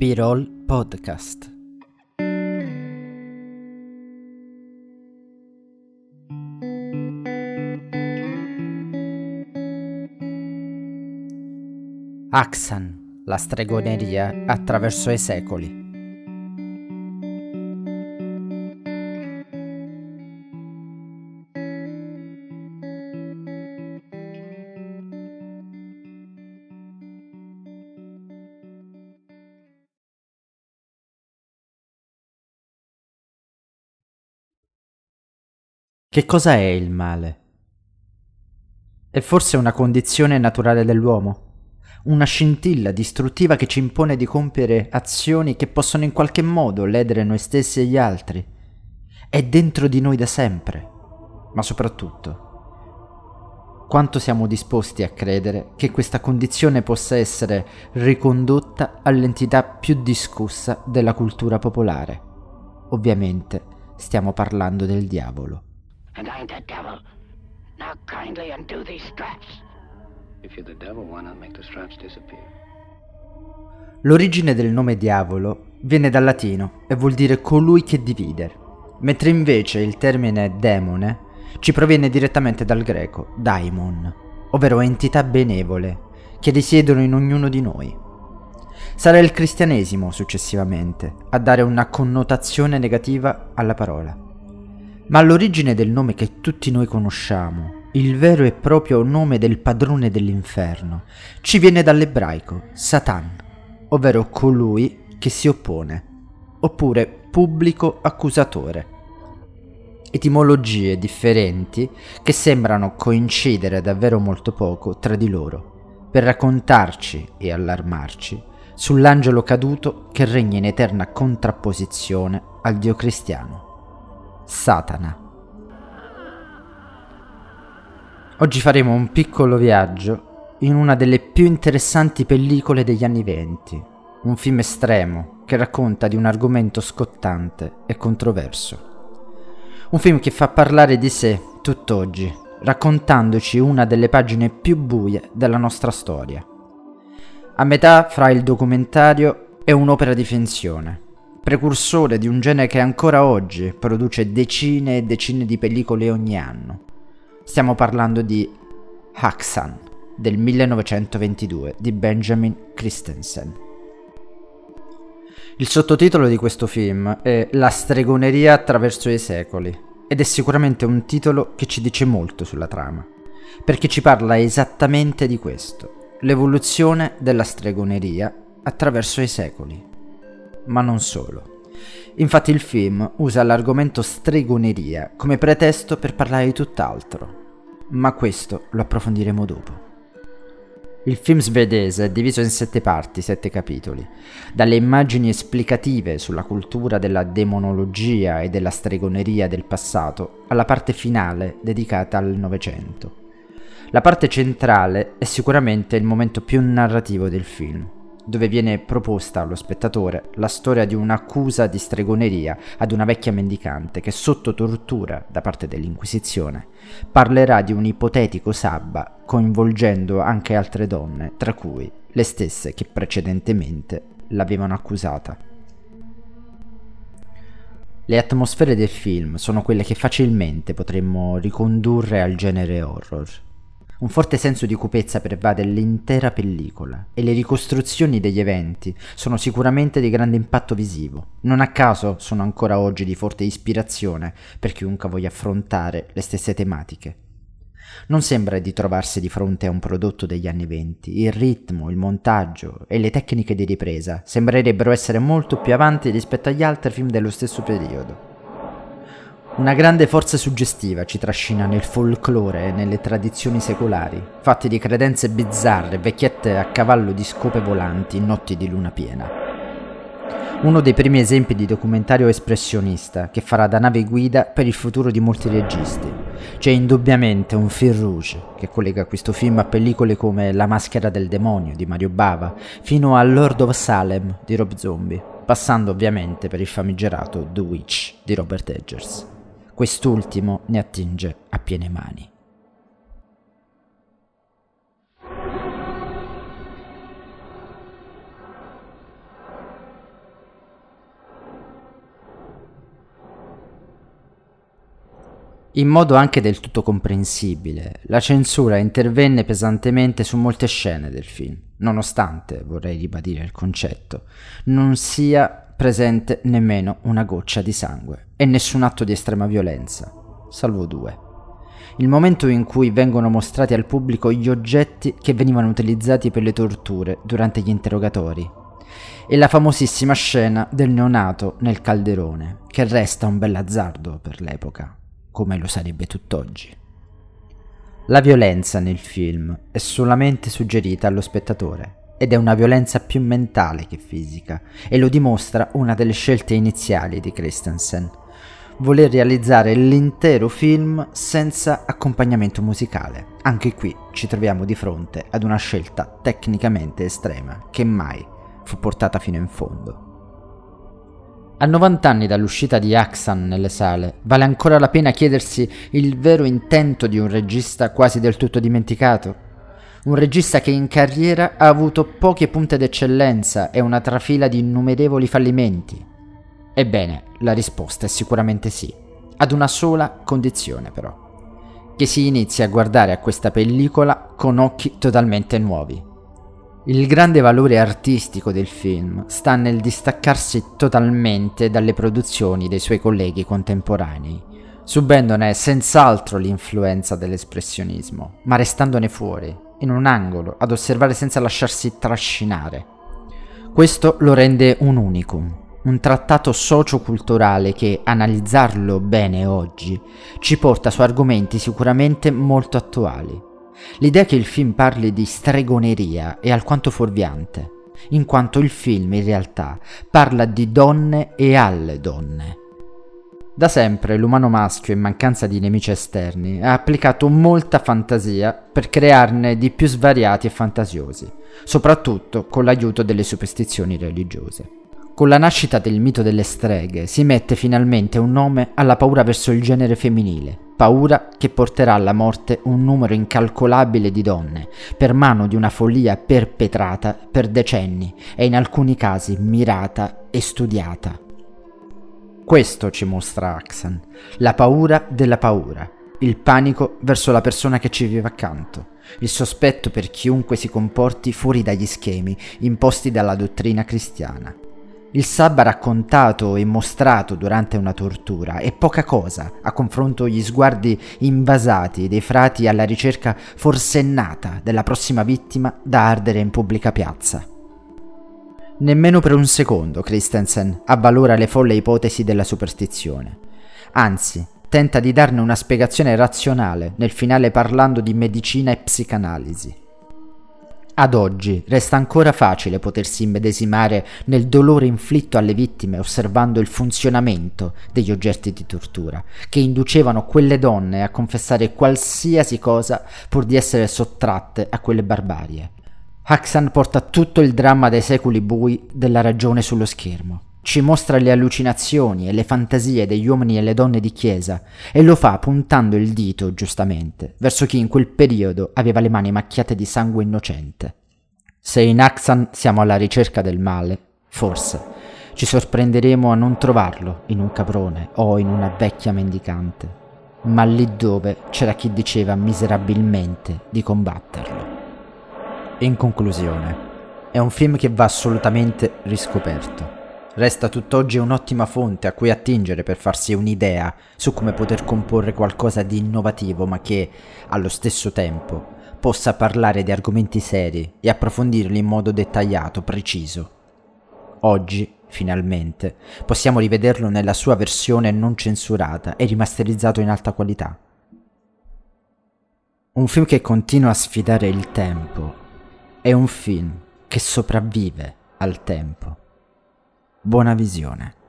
B-Roll Podcast. Axan, la stregoneria attraverso i secoli. Che cosa è il male? È forse una condizione naturale dell'uomo? Una scintilla distruttiva che ci impone di compiere azioni che possono in qualche modo ledere noi stessi e gli altri? È dentro di noi da sempre, ma soprattutto, quanto siamo disposti a credere che questa condizione possa essere ricondotta all'entità più discussa della cultura popolare? Ovviamente stiamo parlando del diavolo and I'm the devil. Now kindly undo these straps. If you're the devil, why not make the straps disappear? L'origine del nome diavolo viene dal latino e vuol dire colui che divide, mentre invece il termine demone ci proviene direttamente dal greco daimon, ovvero entità benevole che risiedono in ognuno di noi. Sarà il cristianesimo successivamente a dare una connotazione negativa alla parola. Ma all'origine del nome che tutti noi conosciamo, il vero e proprio nome del padrone dell'inferno, ci viene dall'ebraico Satan, ovvero colui che si oppone, oppure pubblico accusatore. Etimologie differenti che sembrano coincidere davvero molto poco tra di loro, per raccontarci e allarmarci sull'angelo caduto che regna in eterna contrapposizione al Dio cristiano. Satana. Oggi faremo un piccolo viaggio in una delle più interessanti pellicole degli anni venti, un film estremo che racconta di un argomento scottante e controverso. Un film che fa parlare di sé tutt'oggi, raccontandoci una delle pagine più buie della nostra storia. A metà fra il documentario e un'opera di finzione, precursore di un genere che ancora oggi produce decine e decine di pellicole ogni anno. Stiamo parlando di Haxan del 1922 di Benjamin Christensen. Il sottotitolo di questo film è La stregoneria attraverso i secoli ed è sicuramente un titolo che ci dice molto sulla trama, perché ci parla esattamente di questo, l'evoluzione della stregoneria attraverso i secoli ma non solo. Infatti il film usa l'argomento stregoneria come pretesto per parlare di tutt'altro, ma questo lo approfondiremo dopo. Il film svedese è diviso in sette parti, sette capitoli, dalle immagini esplicative sulla cultura della demonologia e della stregoneria del passato alla parte finale dedicata al Novecento. La parte centrale è sicuramente il momento più narrativo del film, dove viene proposta allo spettatore la storia di un'accusa di stregoneria ad una vecchia mendicante che sotto tortura da parte dell'Inquisizione parlerà di un ipotetico sabba coinvolgendo anche altre donne, tra cui le stesse che precedentemente l'avevano accusata. Le atmosfere del film sono quelle che facilmente potremmo ricondurre al genere horror un forte senso di cupezza pervade l'intera pellicola e le ricostruzioni degli eventi sono sicuramente di grande impatto visivo. Non a caso sono ancora oggi di forte ispirazione per chiunque voglia affrontare le stesse tematiche. Non sembra di trovarsi di fronte a un prodotto degli anni venti. Il ritmo, il montaggio e le tecniche di ripresa sembrerebbero essere molto più avanti rispetto agli altri film dello stesso periodo. Una grande forza suggestiva ci trascina nel folklore e nelle tradizioni secolari, fatti di credenze bizzarre, vecchiette a cavallo di scope volanti in notti di luna piena. Uno dei primi esempi di documentario espressionista che farà da nave guida per il futuro di molti registi. C'è indubbiamente un fil rouge che collega questo film a pellicole come La maschera del demonio di Mario Bava fino a Lord of Salem di Rob Zombie, passando ovviamente per il famigerato The Witch di Robert Edgers quest'ultimo ne attinge a piene mani. In modo anche del tutto comprensibile, la censura intervenne pesantemente su molte scene del film, nonostante, vorrei ribadire il concetto, non sia presente nemmeno una goccia di sangue e nessun atto di estrema violenza, salvo due. Il momento in cui vengono mostrati al pubblico gli oggetti che venivano utilizzati per le torture durante gli interrogatori e la famosissima scena del neonato nel calderone, che resta un bell'azzardo per l'epoca come lo sarebbe tutt'oggi. La violenza nel film è solamente suggerita allo spettatore ed è una violenza più mentale che fisica e lo dimostra una delle scelte iniziali di Christensen, voler realizzare l'intero film senza accompagnamento musicale. Anche qui ci troviamo di fronte ad una scelta tecnicamente estrema che mai fu portata fino in fondo. A 90 anni dall'uscita di Axan nelle sale, vale ancora la pena chiedersi il vero intento di un regista quasi del tutto dimenticato? Un regista che in carriera ha avuto poche punte d'eccellenza e una trafila di innumerevoli fallimenti? Ebbene, la risposta è sicuramente sì, ad una sola condizione però, che si inizi a guardare a questa pellicola con occhi totalmente nuovi. Il grande valore artistico del film sta nel distaccarsi totalmente dalle produzioni dei suoi colleghi contemporanei, subendone senz'altro l'influenza dell'espressionismo, ma restandone fuori, in un angolo, ad osservare senza lasciarsi trascinare. Questo lo rende un unicum, un trattato socioculturale che, analizzarlo bene oggi, ci porta su argomenti sicuramente molto attuali L'idea che il film parli di stregoneria è alquanto fuorviante, in quanto il film in realtà parla di donne e alle donne. Da sempre l'umano maschio, in mancanza di nemici esterni, ha applicato molta fantasia per crearne di più svariati e fantasiosi, soprattutto con l'aiuto delle superstizioni religiose. Con la nascita del mito delle streghe si mette finalmente un nome alla paura verso il genere femminile, paura che porterà alla morte un numero incalcolabile di donne, per mano di una follia perpetrata per decenni e in alcuni casi mirata e studiata. Questo ci mostra Axan, la paura della paura, il panico verso la persona che ci vive accanto, il sospetto per chiunque si comporti fuori dagli schemi imposti dalla dottrina cristiana. Il sabba raccontato e mostrato durante una tortura è poca cosa a confronto gli sguardi invasati dei frati alla ricerca forsennata della prossima vittima da ardere in pubblica piazza. Nemmeno per un secondo Christensen avvalora le folle ipotesi della superstizione. Anzi, tenta di darne una spiegazione razionale nel finale parlando di medicina e psicanalisi. Ad oggi resta ancora facile potersi immedesimare nel dolore inflitto alle vittime osservando il funzionamento degli oggetti di tortura, che inducevano quelle donne a confessare qualsiasi cosa pur di essere sottratte a quelle barbarie. Haxan porta tutto il dramma dei secoli bui della ragione sullo schermo. Ci mostra le allucinazioni e le fantasie degli uomini e le donne di chiesa e lo fa puntando il dito, giustamente, verso chi in quel periodo aveva le mani macchiate di sangue innocente. Se in Axan siamo alla ricerca del male, forse ci sorprenderemo a non trovarlo in un caprone o in una vecchia mendicante, ma lì dove c'era chi diceva miserabilmente di combatterlo. In conclusione, è un film che va assolutamente riscoperto Resta tutt'oggi un'ottima fonte a cui attingere per farsi un'idea su come poter comporre qualcosa di innovativo ma che, allo stesso tempo, possa parlare di argomenti seri e approfondirli in modo dettagliato, preciso. Oggi, finalmente, possiamo rivederlo nella sua versione non censurata e rimasterizzato in alta qualità. Un film che continua a sfidare il tempo. È un film che sopravvive al tempo. Buona visione.